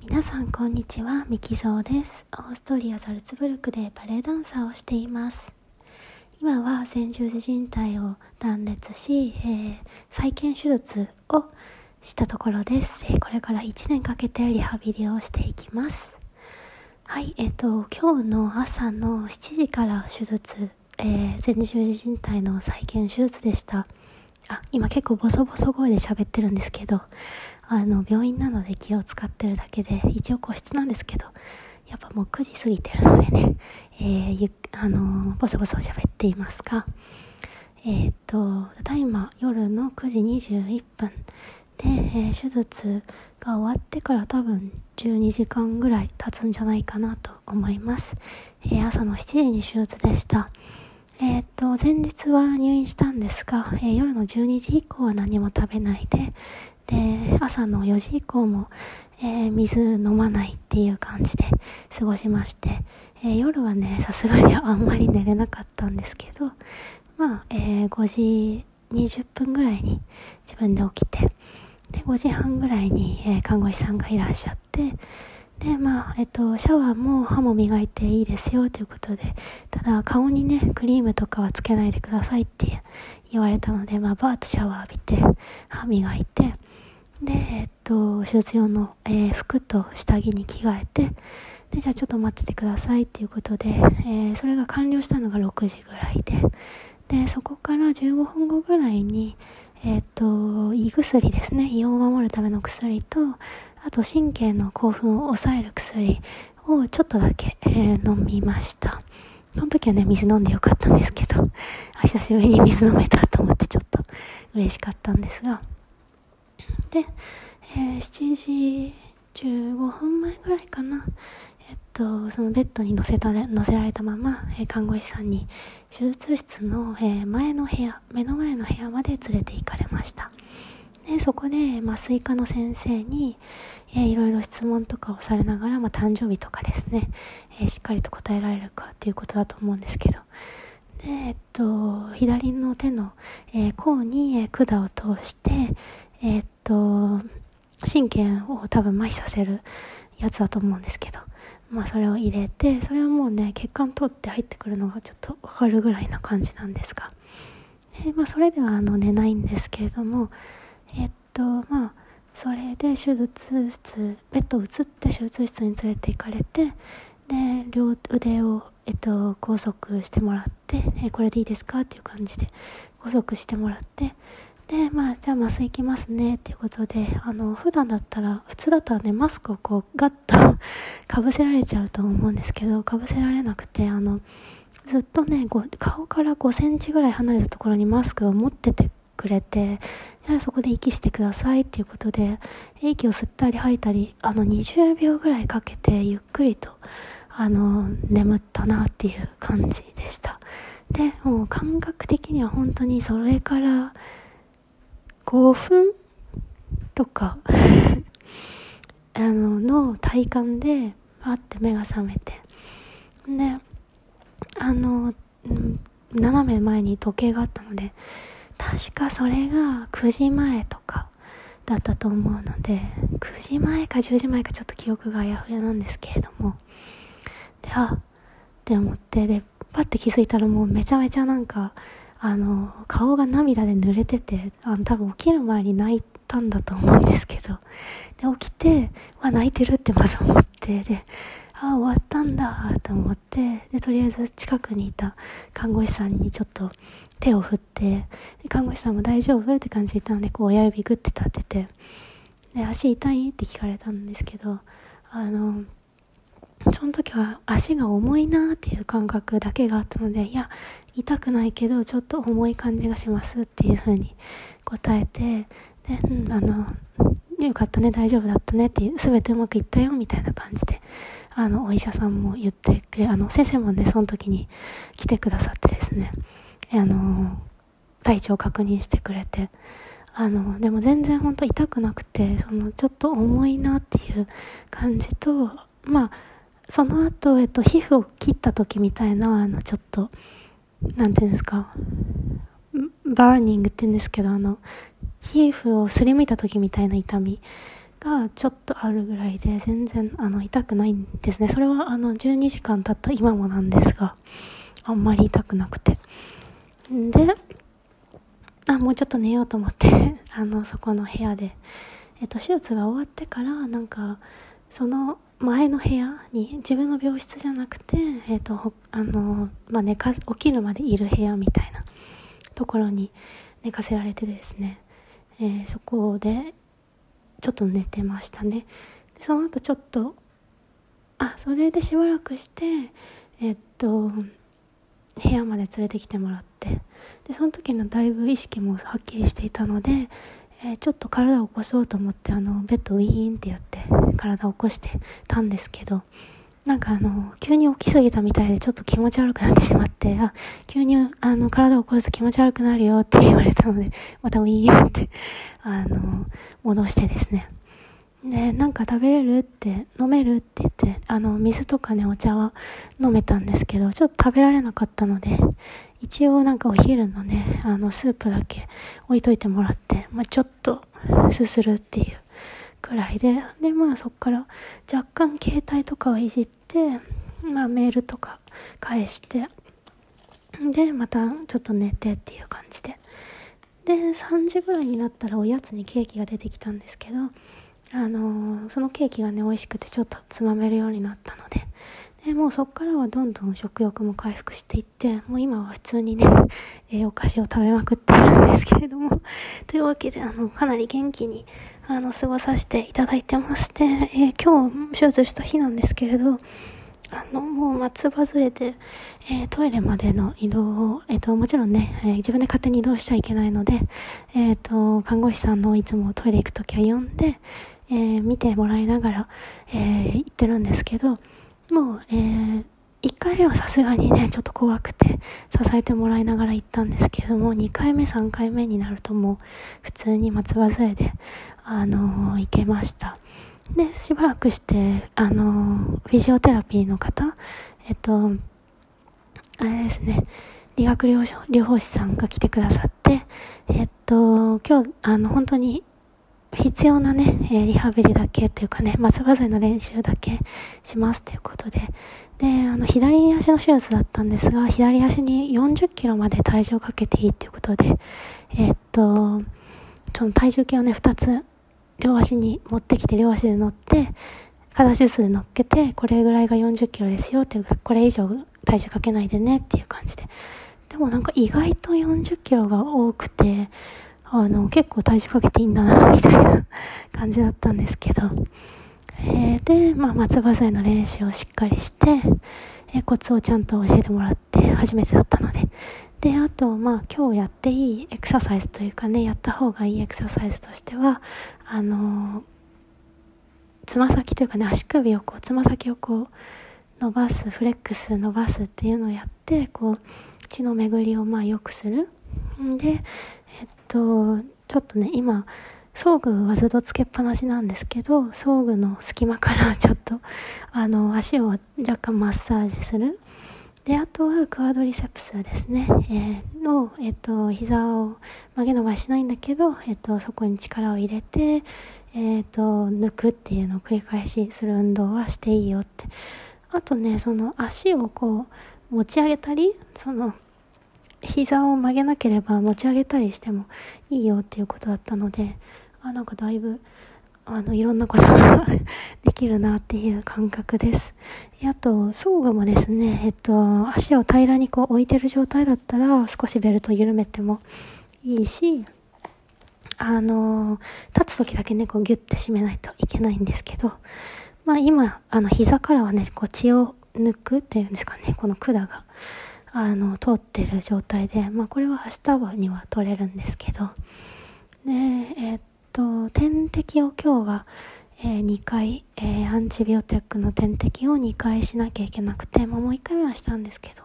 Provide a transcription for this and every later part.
皆さんこんにちはミキゾーです。オーストリアザルツブルクでバレエダンサーをしています。今は前十字靭帯を断裂し、えー、再建手術をしたところです、えー、これから1年かけてリハビリをしていきます。はいえっ、ー、と今日の朝の7時から手術、えー、前十字靭帯の再建手術でした。あ今結構ボソボソ声で喋ってるんですけどあの病院なので気を使ってるだけで一応個室なんですけどやっぱもう9時過ぎてるのでね、えー、ゆあのボソボソ喋っていますがえっ、とただいま夜の9時21分で、えー、手術が終わってから多分12時間ぐらい経つんじゃないかなと思います、えー、朝の7時に手術でした。えっ、と前日は入院したんですが、え夜の12時以降は何も食べないでで朝の4時以降も、えー、水飲まないっていう感じで過ごしまして、えー、夜はねさすがにあんまり寝れなかったんですけどまあ、えー、5時20分ぐらいに自分で起きてで5時半ぐらいに、え看護師さんがいらっしゃってでまあえっとシャワーも歯も磨いていいですよということでただ顔にねクリームとかはつけないでくださいって言われたのでまあバーッとシャワー浴びて歯磨いてで、えっと、手術用の、えー、服と下着に着替えて、で、じゃあちょっと待っててくださいっていうことで、えー、それが完了したのが6時ぐらいで、で、そこから15分後ぐらいに、えっと、胃薬ですね、胃を守るための薬と、あと神経の興奮を抑える薬をちょっとだけ、えー、飲みました。その時はね、水飲んでよかったんですけど、久しぶりに水飲めたと思ってちょっと嬉しかったんですが、で、えー、7時15分前ぐらいかな、えっと、そのベッドに乗せたれ乗せられたまま、えー、看護師さんに手術室の、えー、前の部屋目の前の部屋まで連れて行かれました。でそこで麻酔科の先生に、え、いろいろ質問とかをされながら、まあ、誕生日とかですね、え、しっかりと答えられるかっていうことだと思うんですけど。で、えっと、左の手の、えー、甲に、管を通して、えー、っと、神経を多分麻痺させるやつだと思うんですけど、まあそれを入れて、それはもうね、血管通って入ってくるのがちょっとわかるぐらいな感じなんですが、えまあそれではあの寝ないんですけれども、えっと、まあ、それで手術室、ベッドを移って手術室に連れて行かれて、で、両腕を、えっと、拘束してもらって、えこれでいいですか？っていう感じで拘束してもらって、で、まあ、じゃあ麻酔いきますねっていうことで、あの、普段だったら、普通だったらね、マスクをこう、ガッと かぶせられちゃうと思うんですけど、かぶせられなくて、あの、ずっとね、顔から5センチぐらい離れたところにマスクを持っててくれて、じゃあそこで息してくださいっていうことで、息を吸ったり吐いたり、あの、20秒ぐらいかけて、ゆっくりと、あの、眠ったなっていう感じでした。で、もう感覚的には本当にそれから、5分とかあのの体感でパッて目が覚めて。であの、斜め前に時計があったので確かそれが9時前とかだったと思うので9時前か10時前かちょっと記憶があやふやなんですけれども。であって思ってでパッて気づいたらもうめちゃめちゃなんかあの顔が涙で濡れててあの多分起きる前に泣いたんだと思うんですけど。で起きてわ泣いてるってまず思ってであ終わったんだと思ってでとりあえず近くにいた看護師さんにちょっと手を振ってで看護師さんも大丈夫って感じで言ったのでこう親指グッて立ててで足痛いって聞かれたんですけどあのその時は足が重いなっていう感覚だけがあったのでいや痛くないけどちょっと重い感じがしますっていう風に答えてで、うん、あのよかったね大丈夫だったねっていう全てうまくいったよみたいな感じであのお医者さんも言ってくれあの先生もねその時に来てくださってですねあの体調を確認してくれてあのでも全然本当痛くなくてそのちょっと重いなっていう感じとまあその後、えっと、皮膚を切った時みたいなあのちょっとなんていうんですか、バーニングって言うんですけど、あの、皮膚をすりむいた時みたいな痛みがちょっとあるぐらいで全然あの痛くないんですね。それはあの12時間経った今もなんですがあんまり痛くなくて。であもうちょっと寝ようと思って あのそこの部屋で、えっと、手術が終わってからなんかその前の部屋に自分の病室じゃなくて、えっとあのまあ、寝か起きるまでいる部屋みたいなところに寝かせられてですね、えー、そこでちょっと寝てましたね。でその後ちょっとあそれでしばらくしてえっと部屋まで連れてきてもらって。でその時のだいぶ意識もはっきりしていたので、えー、ちょっと体を起こそうと思ってあのベッドウィーンってやって体を起こしてたんですけどなんかあの急に起きすぎたみたいでちょっと気持ち悪くなってしまってあ急にあの体を起こすと気持ち悪くなるよって言われたので またウィーンってあの戻してですね。でなんか食べれるって飲めるって言ってあの水とかねお茶は飲めたんですけどちょっと食べられなかったので一応なんかお昼のねあのスープだけ置いといてもらって、まあ、ちょっとすするっていうくらいででまあそっから若干携帯とかをいじってまあメールとか返してでまたちょっと寝てっていう感じで。で3時ぐらいになったらおやつにケーキが出てきたんですけどあのー、そのケーキがね美味しくてちょっとつまめるようになったのででもうそっからはどんどん食欲も回復していってもう今は普通にね、えー、お菓子を食べまくっているんですけれども。というわけであのかなり元気にあの過ごさせていただいてまして、えー、今日手術した日なんですけれどあの、もう松葉杖で、えー、トイレまでの移動を、え、ー、と、もちろんね、えー、自分で勝手に移動しちゃいけないので、えっ、と、看護師さんのいつもトイレ行くときは呼んで、え見てもらいながら、え行ってるんですけど、もう、えー、1回目はさすがにね、ちょっと怖くて支えてもらいながら行ったんですけども、2回目、3回目になるともう普通に松葉杖で、あのー、行けました。で、しばらくして、あのー、フィジオテラピーの方、えっと、あれですね、理学療法士さんが来てくださって、えっと、今日、あの、本当に必要なね、え、リハビリだけっていうかね、松葉杖の練習だけしますということで、で、あの、左足の手術だったんですが、左足に40キロまで体重をかけていいっていうことで、えー、っと、その体重計をね、2つ、両足に持ってきて、両足で乗って、片足ずつで乗っけて、これぐらいが40キロですよっていう、これ以上体重かけないでねっていう感じで。でもなんか意外と40キロが多くて、あの、結構体重かけていいんだな、みたいな感じだったんですけど、えー、で、まあ、松葉剤の練習をしっかりして、えー、コツをちゃんと教えてもらって初めてだったので、で、あと、まあ、今日やっていいエクササイズというかね、やった方がいいエクササイズとしては、あのつま先というかね、足首をこう、つま先をこう、伸ばす、フレックス伸ばすっていうのをやって、こう、血の巡りをまあ良くする。んで、とちょっとね今装具はずっとつけっぱなしなんですけど装具の隙間から ちょっとあの足を若干マッサージする。であとはクアドリセプスですね、えー、の、えっ、と膝を曲げ伸ばしないんだけど、えっ、とそこに力を入れて、えっ、と抜くっていうのを繰り返しする運動はしていいよって。あとねその足をこう持ち上げたりその膝を曲げなければ持ち上げたりしてもいいよっていうことだったのであなんかだいぶあのいろんなことができるなっていう感覚です。あと装具もですねえっと足を平らにこう置いてる状態だったら少しベルト緩めてもいいしあの立つ時だけねこうギュッて締めないといけないんですけどまあ今あの膝からはねこう血を抜くっていうんですかねこの管が。あの通ってる状態で、まあ、これは明日には取れるんですけど。でえー、っと点滴を今日は、えー、2回、えー、アンチビオテックの点滴を2回しなきゃいけなくて、まあ、もう1回目はしたんですけど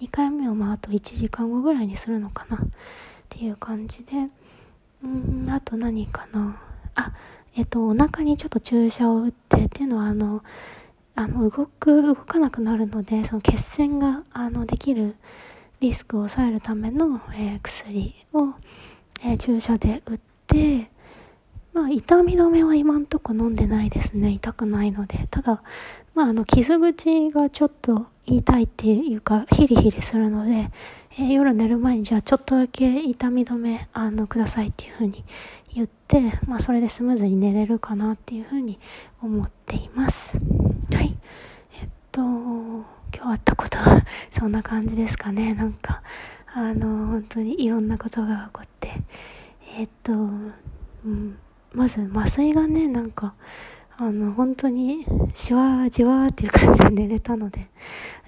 2回目をまああと1時間後ぐらいにするのかなっていう感じで。んあと何かな。あえっとお腹にちょっと注射を打ってっていうのはあのあの動く動かなくなるのでその血栓があのできるリスクを抑えるための、えー、薬を、えー、注射で打ってまあ、痛み止めは今んとこ飲んでないですね。痛くないので。ただ、まあ、あの、傷口がちょっと痛いっていうか、ヒリヒリするので、えー、夜寝る前にじゃあちょっとだけ痛み止め、あの、くださいっていうふうに言って、まあ、それでスムーズに寝れるかなっていうふうに思っています。はい。えっと、今日あったことはそんな感じですかね。なんか、あの、本当にいろんなことが起こって、えっと、うん、まず麻酔がね、なんか、あの、本当に、しわじわーっていう感じで寝れたので、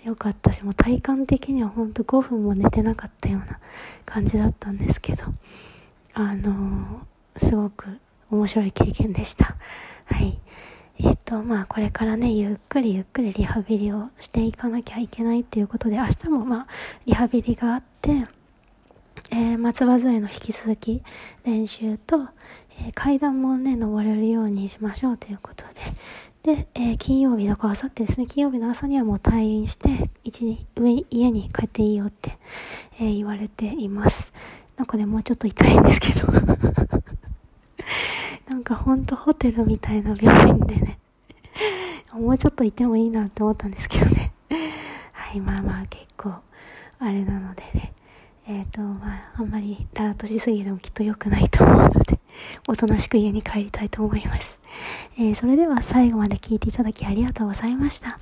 よかったし、もう体感的には本当5分も寝てなかったような感じだったんですけど、あのすごく面白い経験でした。はい。えっ、と、まあ、これからね、ゆっくりゆっくりリハビリをしていかなきゃいけないっていうことで、明日もまあ、リハビリがあって、えー、松葉杖の引き続き練習と、えー、階段もね、登れるようにしましょうということで、で、えー、金曜日だから明後日ですね、金曜日の朝にはもう退院して、一に上家に帰っていいよって、え言われています。なんかね、もうちょっと痛いんですけど。かほんとホテルみたいな病院でね もうちょっといてもいいなって思ったんですけどね はい、まあまあ結構、あれなのでね。えっ、ー、と、まあ、あんまりだらっとしすぎてもきっと良くないと思うので、おとなしく家に帰りたいと思います。えー、それでは最後まで聞いていただきありがとうございました。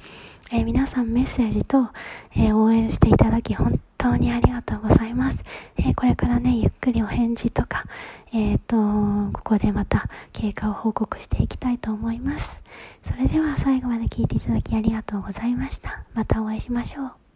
えー、皆さんメッセージと、え応援していただき本当にありがとうございます。えこれからね、ゆっくりお返事とか、えっ、と、ここでまた経過を報告していきたいと思います。それでは最後まで聞いていただきありがとうございました。またお会いしましょう。